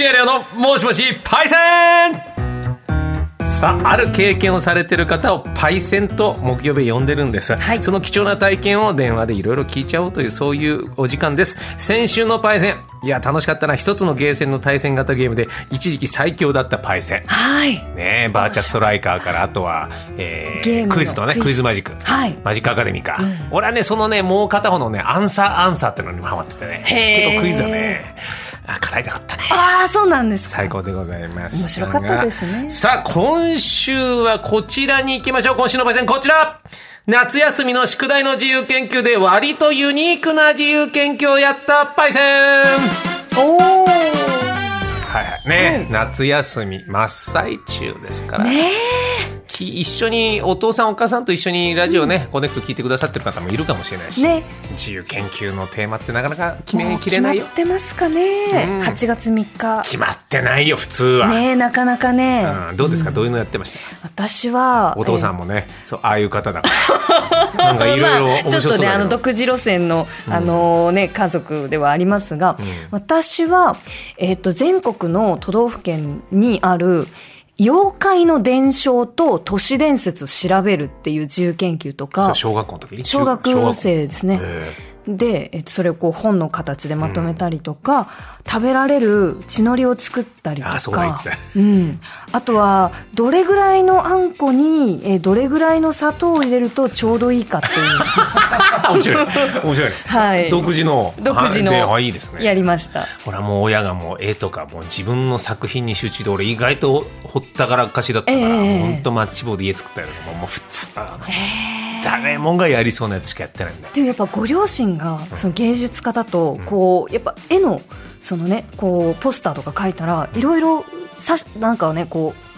シエレオのもしもしパイセンさあある経験をされてる方をパイセンと木曜日呼んでるんです、はい。その貴重な体験を電話でいろいろ聞いちゃおうというそういうお時間です。先週のパイセン。いや楽しかったな。一つのゲーセンの対戦型ゲームで一時期最強だったパイセン。はい。ねえバーチャストライカーからあとは、えーゲームのクイズとねクイズ。マジック、はい。マジックアカデミーか、俺はねそのねもう片方のねアンサーアンサーっていうのにもハマっててね。結構クイズはねあ語りたかったね。ああ、そうなんですか。最高でございます。面白かったですね。さあ今週はこちらに行きましょう。今週のパイセンこちら。夏休みの宿題の自由研究で割とユニークな自由研究をやったパイセン。おお。はいはい。ね、夏休み真っ最中ですから、ねき一緒にお父さんお母さんと一緒にラジオね、コネクト聞いてくださってる方もいるかもしれないし、ね。自由研究のテーマってなかなか決めきれないよ。決まってますかね。うん。8月3日。決まってないよ普通は、ねなかなかね。うん、どうですか、どういうのやってました？私は。お父さんもね、そうああいう方だから。なんかいろいろちょっとねあの独自路線の、あのね家族ではありますが、私は、えっと全国の都道府県にある妖怪の伝承と都市伝説を調べるっていう自由研究とそかう小学校の時に小学生ですね。えで、えっと、それをこう本の形でまとめたりとか、食べられる血のりを作ったりとか。うん、あとはどれぐらいのあんこにえーどれぐらいの砂糖を入れるとちょうどいいかっていう。ー 面白い。面白い、はい。独自の。独自のあいいですね。やりました。ほらもう親がもう絵とかもう自分の作品に集中で俺意外とほったからかしだったから、ええ。ほんとマッチ棒で家作ったりとかももう普通。な誰もがやりそうなやつしかやってないんだ。よでもやっぱご両親がその芸術家だとこうやっぱ絵のそのねこうポスターとか描いたらいろいろさしなんかねこう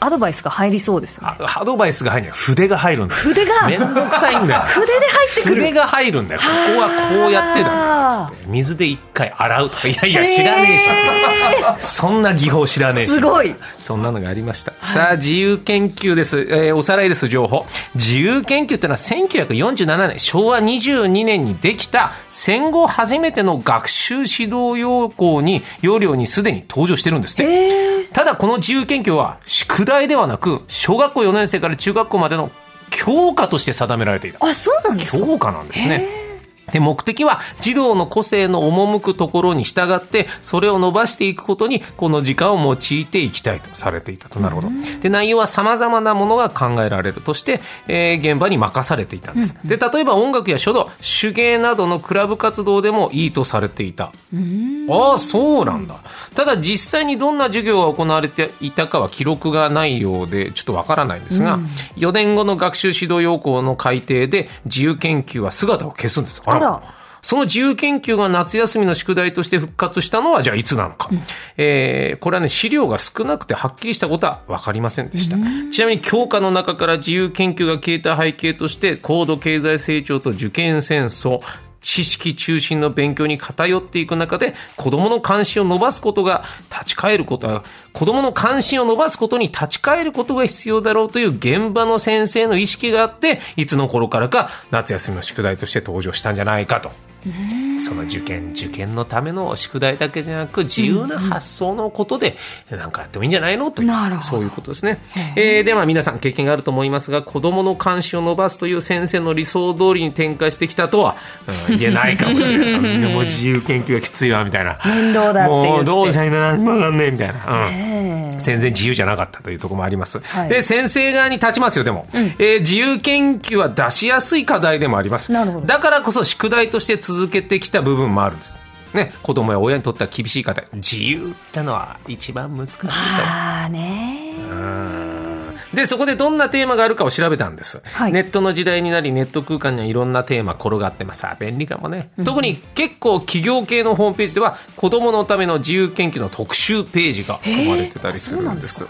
アドバイスが入りそうですよね。あアドバイスが入る筆が入るんだよ。筆が？めんどくさいんだよ。筆で入ってくる。筆が入るんだよ。ここはこうやってだ水で一回洗うとか。いやいや知らねえし、そんな技法知らねえしすごい。そんなのがありました、さあ自由研究です、えーおさらいです情報。自由研究っていうのは1947年昭和22年にできた戦後初めての学習指導要項に要領にすでに登場してるんですって、えー。ただこの自由研究は宿題ではなく小学校4年生から中学校までの教科として定められていたあそうなんですか？教科なんですね。で目的は児童の個性の赴くところに従ってそれを伸ばしていくことにこの時間を用いていきたいとされていたと。なるほど。で内容はさまざまなものが考えられるとして、えー現場に任されていたんです。で例えば音楽や書道手芸などのクラブ活動でもいいとされていた。ああそうなんだ。ただ実際にどんな授業が行われていたかは記録がないようでちょっとわからないんですが、4年後の学習指導要項の改定で自由研究は姿を消すんです。ああら。その自由研究が夏休みの宿題として復活したのはじゃあいつなのか、えーこれはね資料が少なくてはっきりしたことは分かりませんでした、ちなみに教科の中から自由研究が消えた背景として高度経済成長と受験戦争知識中心の勉強に偏っていく中で子供の関心を伸ばすことが立ち返ることは子供の関心を伸ばすことに立ち返ることが必要だろうという現場の先生の意識があっていつの頃からか夏休みの宿題として登場したんじゃないかと。その受験受験のための宿題だけじゃなく自由な発想のことでなんかやってもいいんじゃないのというなるほどそういうことですね。えーでは皆さん経験があると思いますが子どもの関心を伸ばすという先生の理想通りに展開してきたとは、うん言えないかもしれない。もう自由研究がきついわみたいな。面倒だもうどうしたらいいんだ何もわかんねえみたいな。うんえー全然自由じゃなかったというところもあります。はいで、先生側に立ちますよ、でも、えー自由研究は出しやすい課題でもあります。だからこそ宿題として続けてきた部分もあるんです。ね、子供や親にとっては厳しい課題。自由ってのは一番難しいと。ああねでそこでどんなテーマがあるかを調べたんです、はいネットの時代になりネット空間にはいろんなテーマ転がってますさあ便利かもね、特に結構企業系のホームページでは子どものための自由研究の特集ページが組まれてたりするんです例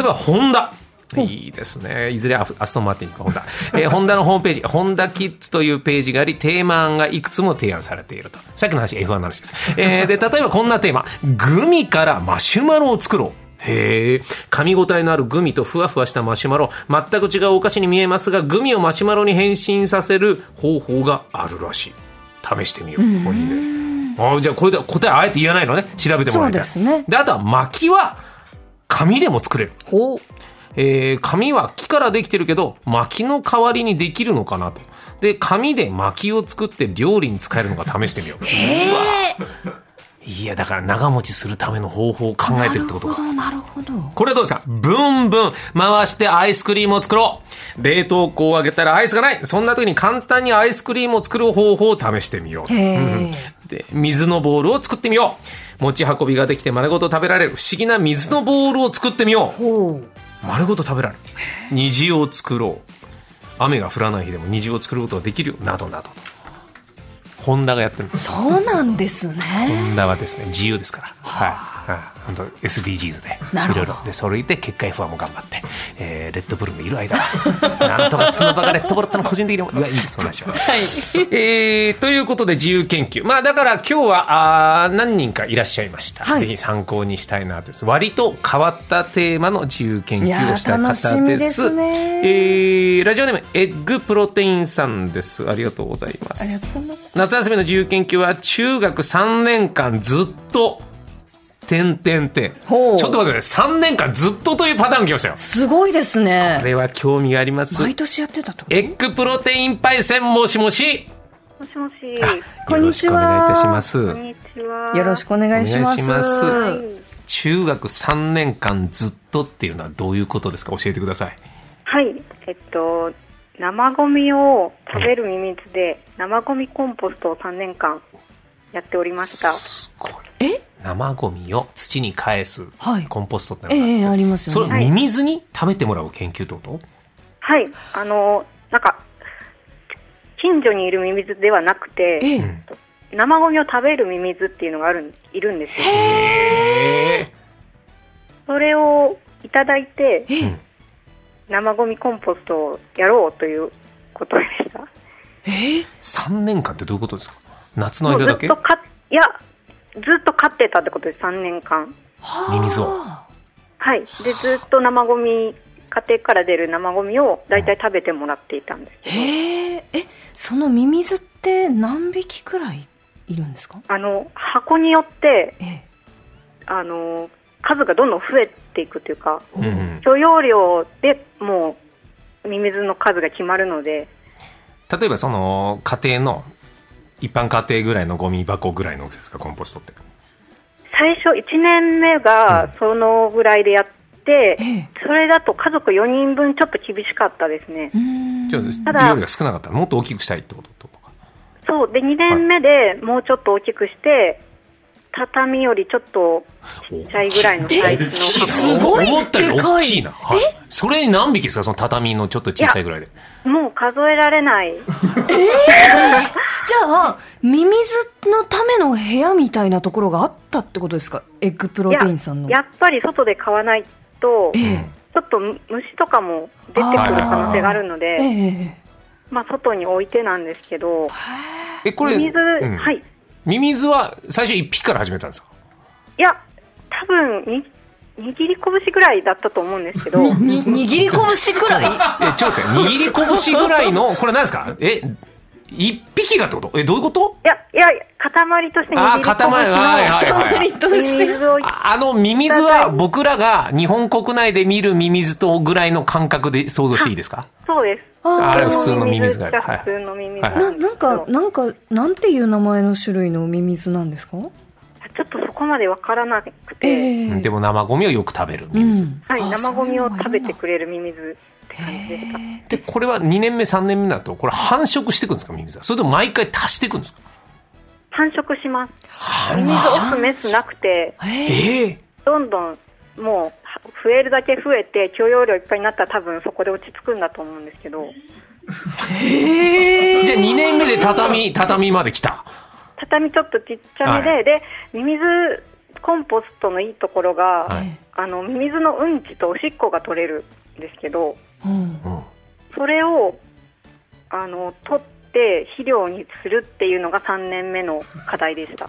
えばホンダいいですね。いずれアフアストンマーティンかホンダ。えーホンダのホームページ、ホンダキッズというページがあり、テーマ案がいくつも提案されていると。さっきの話、F1 の話です。えーで、例えばこんなテーマ。グミからマシュマロを作ろう。へえ。噛み応えのあるグミとふわふわしたマシュマロ。全く違うお菓子に見えますがグミをマシュマロに変身させる方法があるらしい。試してみよう、もういいね。あじゃあこれで答えあえて言わないのね。調べてもらいたい。そうですね。であとは薪は紙でも作れる。ほう。えー紙は木からできてるけど薪の代わりにできるのかなと。で紙で薪を作って料理に使えるのか試してみよう。えいやだから長持ちするための方法を考えてるってことか。なるほどなるほど。これはどうですか？ブンブン。回してアイスクリームを作ろう。冷凍庫を開けたらアイスがない。そんな時に簡単にアイスクリームを作る方法を試してみよう。で水のボールを作ってみよう。持ち運びができて丸ごと食べられる。不思議な水のボールを作ってみよほう。う丸ごと食べられる。虹を作ろう。雨が降らない日でも虹を作ることができるよ。などなどとホンダがやってるんです。そうなんですホねンダはですね自由ですから。はい、はい本当 SDGs でいろいろでそれで結果 F1 も頑張って、えーレッドブルもいる間。なんとか角田がレッドブルってのは個人的にもいやいいですそんな話は。えーということで自由研究。まあだから今日はあー何人かいらっしゃいました、はい。ぜひ参考にしたいなと割と変わったテーマの自由研究をした方でですすね。えーラジオネームエッグプロテインさんです。ありがとうございます。ありがとうございます。夏休みの自由研究は中学3年間ずっと点点点ほう。ちょっと待ってください。3年間ずっとというパターンが来ましたよ。すごいですね。これは興味があります。毎年やってたとエッグプロテインパイセンもしもし。もしもし。こんにちは。よろしくお願いいたします。こんにちは。よろしくお願いします。中学3年間ずっとっていうのはどういうことですか？教えてください。はい。えっと、生ゴミを食べるミミズで、生ゴミコンポストを3年間やっておりました。生ゴミを土に返すはい。コンポストってのがあってええありますそれよねをミミズに食べてもらう研究ってこと？はい。あの、なんか、近所にいるミミズではなくて、ええ。うん。生ゴミを食べるミミズっていうのがあるん、いるんですよ。へえ。それをいただいて、えうん。生ゴミコンポストをやろうということでした。え3年間ってどういうことですか？夏の間だけ？いや、ずっと飼ってたってことです、3年間。はあ。ミミズを。はい。で、ずっと生ゴミ、家庭から出る生ゴミを大体食べてもらっていたんですけど、へええそのミミズって何匹くらいいるんですか？あの、箱によって、ええ。あの、数がどんどん増えていくというか、うんうん。許容量でもう、ミミズの数が決まるので、例えばその家庭の一般家庭ぐらいのゴミ箱ぐらいの大きさですか？コンポストって。最初1年目がそのぐらいでやって、ええ。それだと家族4人分ちょっと厳しかったですね。ただあ量が少なかった。らもっと大きくしたいってことってことか。そう。で、2年目でもうちょっと大きくして、畳よりちょっとちっちゃいぐらいのサイズのすごい思ったより大きいな、はい、それ何匹ですか？その畳のちょっと小さいぐらいで。箱。もう数えられない。じゃあミミズのための部屋みたいなところがあったってことですか？エッグプロテインさんの。いややっぱり外で買わないと、ええ。ちょっと虫とかも出てくる可能性があるのえで、えまあ外に置いてなんですけど、えこれ水、うん。はい。ミミズは最初1匹から始めたんですか？いや、多分に、握り拳ぐらいだったと思うんですけど、握り拳くらい？えちょっと待って。握り拳ぐらいのこれ何ですか？え一匹がってこと？えどういうこと？や、いや、塊として握あ塊。はいはいのはい。塊とミして。ミズを、ああのミミズは僕らが日本国内で見るミミズとぐらいの感覚で想像していいですか？そうです。ああれ普通のミミズががはい普通のミミズ。はいななんかなんかなんていう名前の種類のミミズなんですか？ちょっとそこまでわからなくて、でも生ゴミをよく食べるミミズ、はい、あ生ゴミを食べてれくれるミミズって感じでした。でこれは2年目3年目になるとこれ繁殖していくんですかミミズはそれとも毎回足していくんですか？繁殖します。繁ミミズオスメスなくて、ええどんどんもう増えるだけ増えて許容量いっぱいになったら多分そこで落ち着くんだと思うんですけど、じゃあ2年目で畳畳まで来た。畳ちょっとちっちゃめで、はで、ミミズコンポストのいいところが、はい。あの、ミミズのうんちとおしっこが取れるんですけど、うん。うん。それを、あの、取って肥料にするっていうのが3年目の課題でした。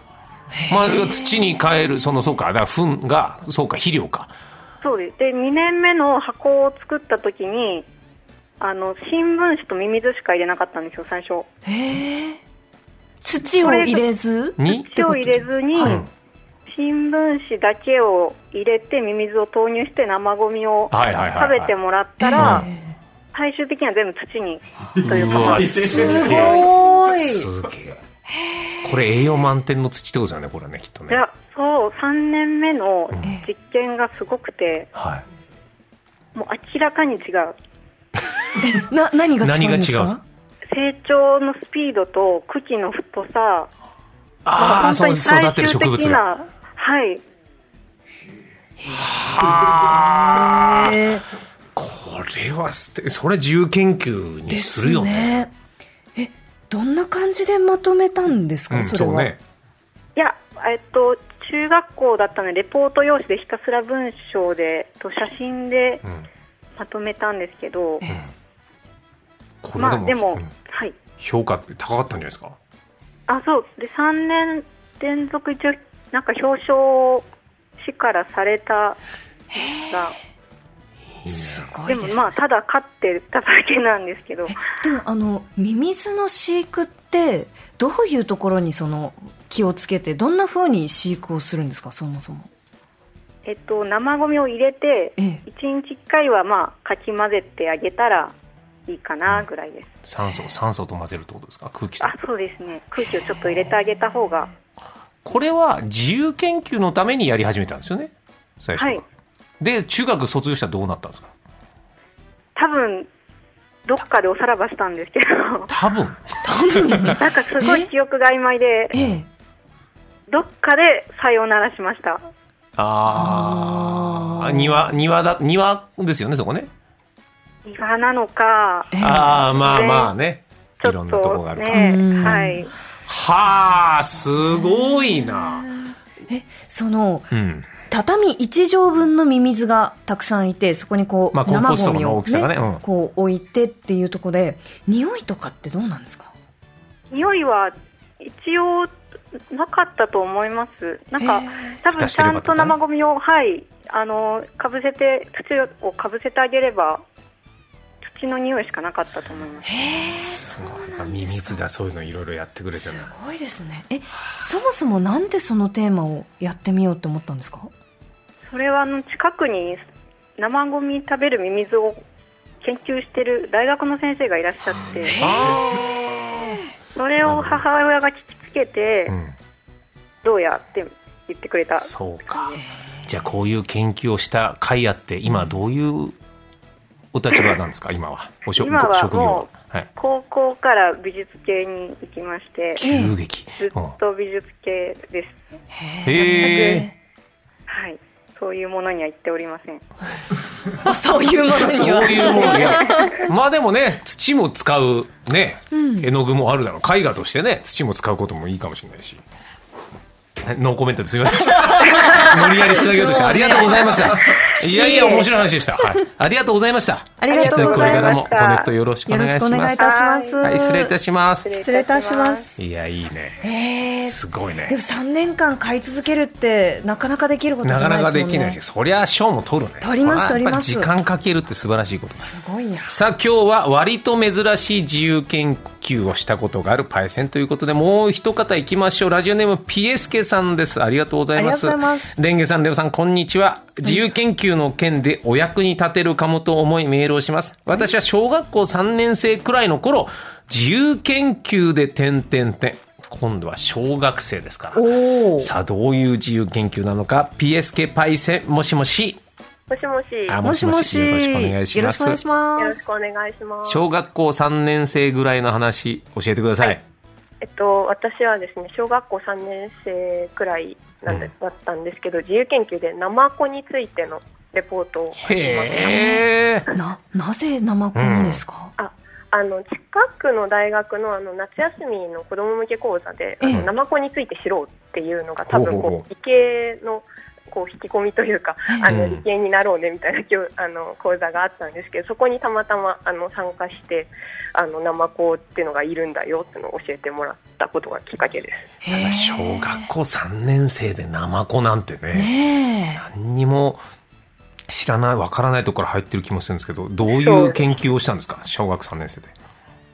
まあ、土に変えるそのそうか。だから糞がそうか肥料か。そうです。で、2年目の箱を作った時に、あの、新聞紙とミミズしか入れなかったんですよ、最初。へえ土を入れず？に？土を入れずに、はい新聞紙だけを入れてミミズを投入して生ゴミを食べてもらったら、え最終的には全部土に。といううかわすごい。すげえ。これ栄養満点の土ってことですよねこれねきっとね。いやそう3年目のうん。実験がすごくて、はい。もう明らかに違う。な何が違うんですか？成長のスピードと茎の太さ。ああそう本当に最育ってる終植物が。的なはい。えーこれはすてそれ自由研究にするよね。ね。えどんな感じでまとめたんですか、うんそれは、そうね。いやえっと中学校だったのでレポート用紙でひたすら文章でと写真でうん。まとめたんですけど、これでも,、まあでも、うん。はい。評価高かったんじゃないですか？あそう。で3年連続一応なんか表彰市からされたが。すごいでね。もまあただ飼ってただけなんですけど。でもあのミミズの飼育ってどういうところにその気をつけてどんな風に飼育をするんですか？そもそも。えっと生ゴミを入れてええ。1日1回はまあかき混ぜてあげたらいいかなぐらいです。酸素酸素と混ぜるってことですか？空気と。あそうですね。空気をちょっと入れてあげた方がこれは自由研究のためにやり始めたんですよね最初は、はい。で中学卒業したらどうなったんですか？多分どっかでおさらばしたんですけど。多分。なんかすごい記憶が曖昧でええ。どっかでさようならしました。ああ庭庭だ庭ですよねそこね。庭なのか。ええ。ああまあまあね。ちょっいろんなとこがあるから、とねうん。はいはあすごいな。えそのうん。畳1畳分のミミズがたくさんいてそこにこう、生ゴミを大きさがねうん。こう置いてっていうところで匂いとかってどうなんですか？匂いは一応なかったと思います。なんか多蓋分ちゃんと生ゴミをはいあのかぶせて土をかぶせてあげれば土の匂いしかなかったと思います。へえそうなんミミですかズがそういうのいろいろやってくれてするごいですね。えそもそもなんでそのテーマをやってみようって思ったんですか？それはあの近くに生ゴミ食べるミミズを研究してる大学の先生がいらっしゃってそれを母親が聞きつけて、うん。どうやって言ってくれたそうか。じゃあこういう研究をした甲斐あって今どういうお立場なんですか？今は。おしょ今はご職業もはい。高校から美術系に行きまして急激。ずっと美術系です、へえ。はい。そういうものには行っておりません。あ そういうものにそうはいうものいやまあでもね土も使うねうん。絵の具もあるだろう。絵画としてね土も使うこともいいかもしれないし。はいノーコメントですみませんでした。無理やりつなげようとしてありがとうございました。いやいや面白い話でした、はい、ありがとうございましたありがとうございました。これからもコネクトよろしくお願いします。います、はい失礼いたします。失礼いたします。いやいいね。すごいね。でも3年間買い続けるってなかなかできることじゃなかなないですもんね。かできないしそりゃ賞も取るね。取ります取ります。時間かけるって素晴らしいことだ。すごいな。さあ今日は割と珍しい自由研究をしたことがあるパイセンということでもう一方いきましょう。ラジオネームピエスケさんです。ありがとうございます。ありがとうございます。レンゲさんレオさんこんにちは自由研究の件でお役に立てるかもと思いメールをします。私は小学校3年生くらいの頃自由研究で点々点。今度は小学生ですから。さあどういう自由研究なのか。PSK パイセンもしもし。もしもし。あもしもし。よろしくお願いします。よろしくお願いしまよろしすくお願いします。小学校3年生ぐらいの話教えてください、はいえっと、私はですね小学校3年生くらいなんで、うん。だったんですけど自由研究でナマコについてのレポートを書きました。ななぜ生コにですか、ああの近くの大学のあの夏休みの子ども向け講座で、あえ。えのナマコについて知ろうっていうのが多分こう理系のこう引き込みというか、あうんの理系になろうねみたいな教あの講座があったんですけどそこにたまたまあの参加してあのナマコっていうのがいるんだよっていうのを教えてもらったことがきっかけです。ただ小学校3年生でナマコなんてね。ね何にも知らないわからないところから入ってる気もするんですけどどういう研究をしたんですか？小学3年生で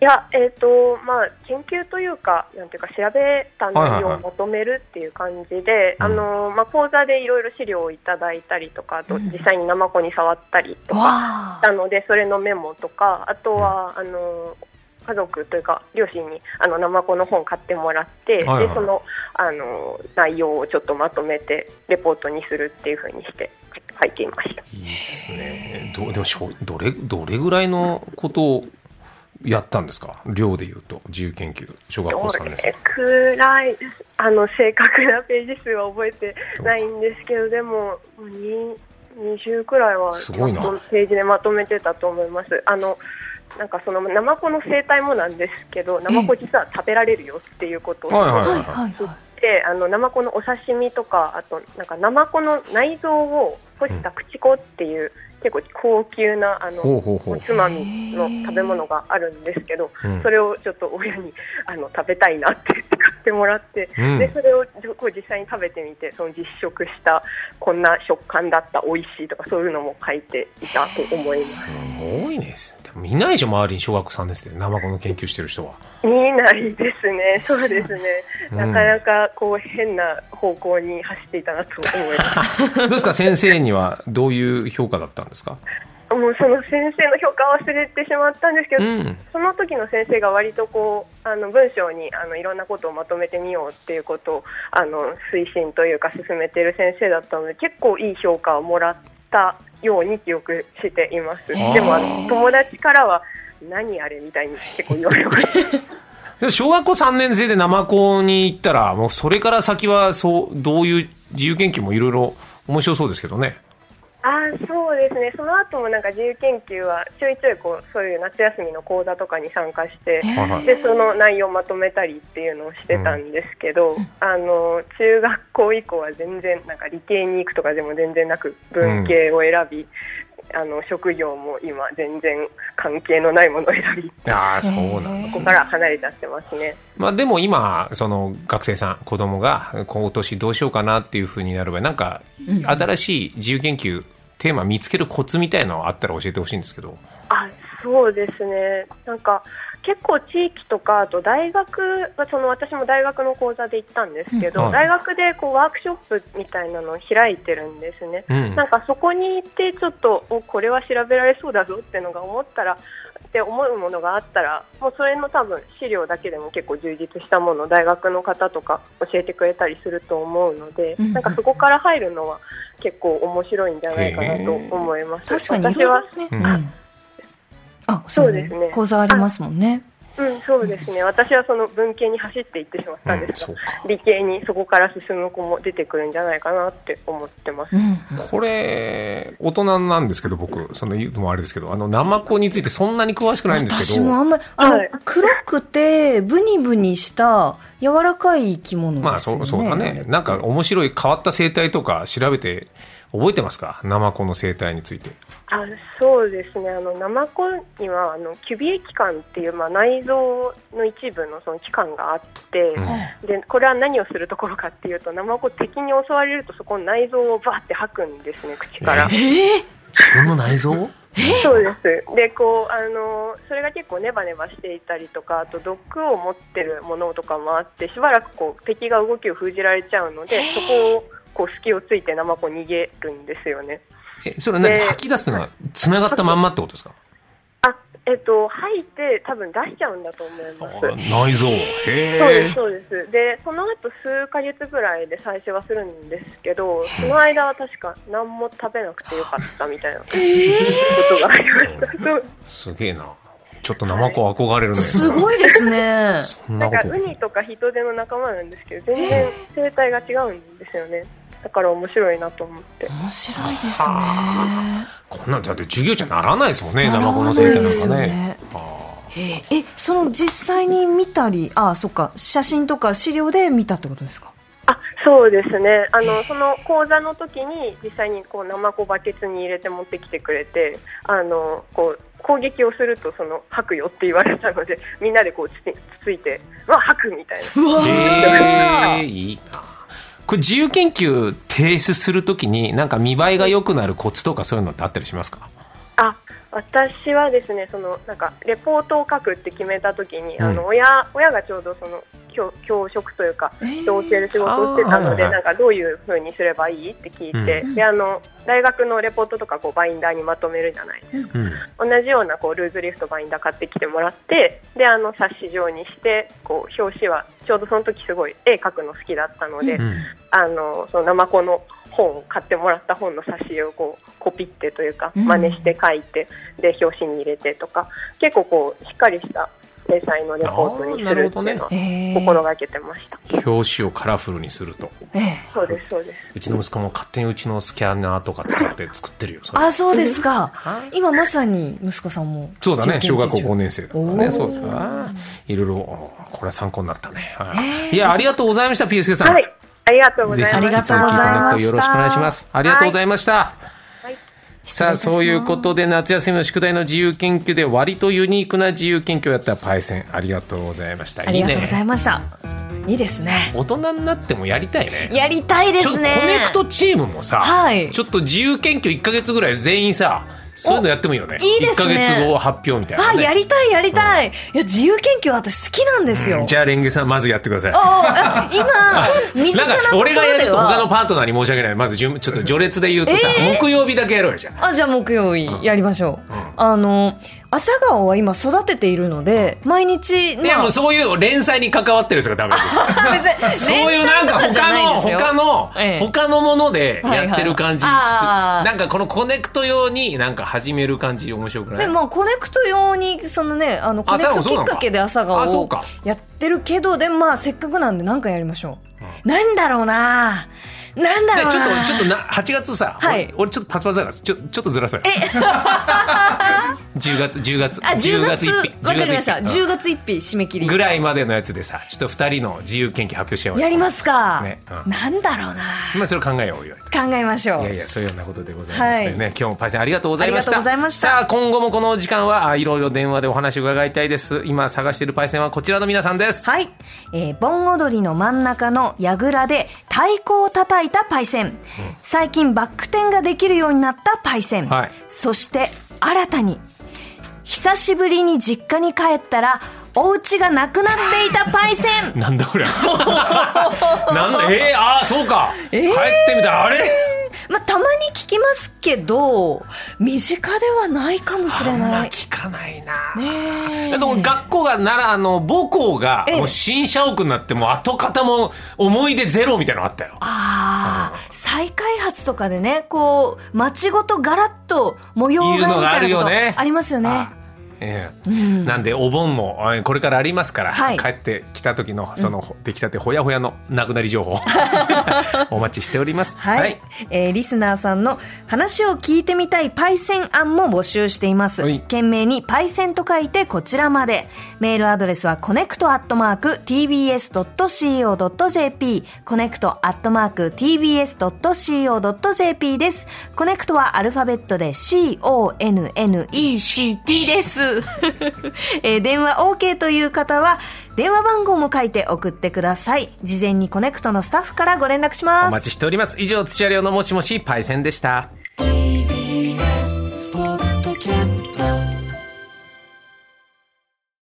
いいや、えっ、と、まあ、研究というか、なんていうか、調べた内容をまとめるっていう感じで、講座でいろいろ資料をいただいたりとか、あと、実際にナマコに触ったりとかわしたので、それのメモとか、あとは、あの、家族というか、両親に、あの、ナマコの本買ってもらって、はいはいで、その、あの、内容をちょっとまとめて、レポートにするっていうふうにして書いていました。いいですね。どでもしょどれどれぐらいのことをやったんですか？量で言うと自由研究小学校3年ど生れ。くらいあの正確なページ数は覚えてないんですけどでもに20くらいはすごいなページでまとめてたと思います。あのなんかそのナマコの生態もなんですけどナマコ実は食べられるよっていうことをはいはいはいはい知っはてあのナマコのお刺身とかあとなんかナマコの内臓を干した口子っていう、結構高級なあの。おつまみの食べ物があるんですけど、うん。それをちょっと親にあの食べたいなって言って買ってもらって、うん。でそれをこう実際に食べてみてその実食したこんな食感だった美味しいとかそういうのも書いていたと思います。すごいです。でもいないでしょ周りに小学校3年生でナマコの研究してる人は。見ないですね。そうですね、うん。なかなかこう変な方向に走っていたなと思います。どうですか先生にはどういう評価だったんですか？もうその先生の評価は忘れてしまったんですけど、うん。その時の先生が割とこうあの文章にあのいろんなことをまとめてみようっていうことをあの推進というか進めている先生だったので結構いい評価をもらったように記憶していますでもあの友達からは何あれみたいに結構言われました でも小学校3年生でナマコに行ったらもうそれから先はそうどういう自由研究もいろいろ面白そうですけどね。あーそうですね。その後もなんか自由研究はちょいちょいこうそういう夏休みの講座とかに参加してでその内容をまとめたりっていうのをしてたんですけど、あの中学校以降は全然なんか理系に行くとかでも全然なく文系を選び、あの職業も今全然関係のないものを選びああそうなんですね。ここから離れちゃってますね。まあでも今その学生さん子供が今年どうしようかなっていうふうになる場合なんか新しい自由研究テーマ見つけるコツみたいのあったら教えてほしいんですけど。あそうですねなんか結構地域とかあと大学はその私も大学の講座で行ったんですけど、うんはい大学でこうワークショップみたいなのを開いてるんですね。うんなんかそこに行ってちょっとおこれは調べられそうだぞっていうのが思ったらって思うものがあったらもうそれの多分資料だけでも結構充実したものを大学の方とか教えてくれたりすると思うので、うんうんなんかそこから入るのは結構面白いんじゃないかなと思います。確かにい私はね。あ、そうですね講座ありますもんね。うん、そうですね。私はその文系に走っていってしまったんですが、そうか理系にそこから進む子も出てくるんじゃないかなって思ってます。うん。これ大人なんですけど僕その言うのもあれですけどあのナマコについてそんなに詳しくないんですけど私もあんまり、あの、はい黒くて、ブニブニした、柔らかい生き物まあですよね。そうそうだねなんか面白い変わった生態とか調べて覚えてますか？ナマコの生態について。あそうですね。あの、ナマコには、あの、キュビエ器官っていう、まあ、内臓の一部のその器官があって、うんで、これは何をするところかっていうと、ナマコ敵に襲われるとそこの内臓をバーって吐くんですね、口から。えー？自分の内臓？そうです。で、こう、あの、それが結構ネバネバしていたりとか、あと毒を持ってるものとかもあって、しばらくこう、敵が動きを封じられちゃうので、そこを、こう、隙をついてナマコ逃げるんですよね。えそれは何？で吐き出すのは繋がったまんまってことですか？あ、えっと、吐いて多分出しちゃうんだと思います。内臓へそうでえす、そうです。で、その後数ヶ月ぐらいで再生はするんですけど、その間は確か何も食べなくてよかったみたいなことがありました。すげえなちょっとナマコ憧れるねすごいですね。そんななんかウニとかヒトデの仲間なんですけど、全然生態が違うんですよね。だから面白いなと思って。面白いですね。こんなんだって授業じゃならないですもんねナならないマコの生態なんですかね。よねあえ、その実際に見たり、あ、そっか、写真とか資料で見たってことですか？あそうですね。あのその講座の時に実際にこうナマコバケツに入れて持ってきてくれてあのこう攻撃をするとその吐くよって言われたのでみんなでこうつつついてわ吐くみたいな。うわーいいなこれ自由研究提出するときになんか見栄えが良くなるコツとかそういうのってあったりしますか？私はですねそのなんかレポートを書くって決めた時に、うん。あの親親がちょうどその教教職というかえー。教える仕事をしてたので、あー。なんかどういうふうにすればいいって聞いて、うん。であの大学のレポートとかこうバインダーにまとめるじゃない？ですかうん。同じようなこうルーズリフトバインダー買ってきてもらってであの冊子状にしてこう表紙はちょうどその時すごい絵描くの好きだったので、うん。あのそのナマコの本を買ってもらった本の冊子をこうコピってというかうん。真似して書いて、で表紙に入れてとか結構こうしっかりした掲載のレポートにするっていうの心がけてました、表紙をカラフルにすると。ええ。そうですそうです。うちの息子も勝手にうちのスキャナーとか使って作ってるよあそうですか。今まさに息子さんもそうだね小学校5年年生だからね。そうですあー。いろいろこれは参考になったね、はい。いやありがとうございましたピースケさん、はいありがとうございぜひますありがとうございました引き続きコネクトよろしくお願いします。ありがとうございました、はい。さあそういうことで夏休みの宿題の自由研究で割とユニークな自由研究をやったパイセン。ありがとうございました。ありがとうございいました。いいですね。ね大人になってもやりたいね。やりたいでちょっとコすねネクトチームもさ、はい。ちょっと自由研究1か月ぐらい全員さそういうのやってもいいよね。いいですね。1か月後発表みたいな、あね、やりたいやりたい、いや自由研究は私好きなんですよ、じゃあレンゲさんまずやってください。おあ今 身近なんかなところ俺がやるでと他のはパートナーに申し訳ない。まず順ちょっと序列で言うとさ、えー。木曜日だけやろうよじゃあ。あじゃあ木曜日やりましょう、うん。あの朝顔は今育てているので毎日いやもうそういう連載に関わってる人がダメです そういうなんか他の他の、ええ。他のものでやってる感じ、はいはいちょっとあーなんかこのコネクト用になんか始める感じ面白くない？でまあコネクト用にそのねあのコネクトきっかけで朝顔をやってるけどでまあせっかくなんで何かやりましょう、なんだろうななんだろうちょっとちょっとな8月さ、はい。俺俺ちょっとパツパツだからちょちょっとずらそうよ10 月10月。あ10月1日。わかりました。10月1日。10月1日締め切り。ぐらいまでのやつでさちょっと2人の自由研究発表しようよ。やりますか、ね。うん。なんだろうな。まあそれを考えようよ。考えましょう。いやいやそういうようなことでございましてね、はい。今日もパイセンありがとうございました。ありがとうございました。さあ今後もこのお時間はあいろいろ電話でお話を伺いたいです。今探しているパイセンはこちらの皆さんです。はい、えー、盆踊りの真ん中の櫓で太鼓を叩いたパイセン、最近バック転ができるようになったパイセン、はい。そして新たに久しぶりに実家に帰ったらお家がなくなっていたパイセン。なんだこれ なんだえー、ああそうか、えー。帰ってみた。らあれ？まあ、たまに聞きますけど身近ではないかもしれあんまない聞かないな。ねえ。だってもう学校が奈良の母校がええ。もう新社屋になってもう跡形も思い出ゼロみたいなのあったよ。ああ再開発とかでねこう街ごとガラッと模様がみたいなことありますよね。あええ。うん。なんでお盆もあこれからありますから、はい。帰ってきた時のその出来たてほやほやのなくなり情報 お待ちしております。はい、えーリスナーさんの話を聞いてみたいパイセン案も募集しています。はい。件名にパイセンと書いてこちらまで。メールアドレスはコネクトアットマーク tbs.co.jp コネクトアットマーク tbs.co.jp です。コネクトはアルファベットで c-o-n-n-e-c-t です。えー電話 OK という方は電話番号も書いて送ってください。事前にコネクトのスタッフからご連絡します。お待ちしております以上土屋礼央のもしもしパイセンでした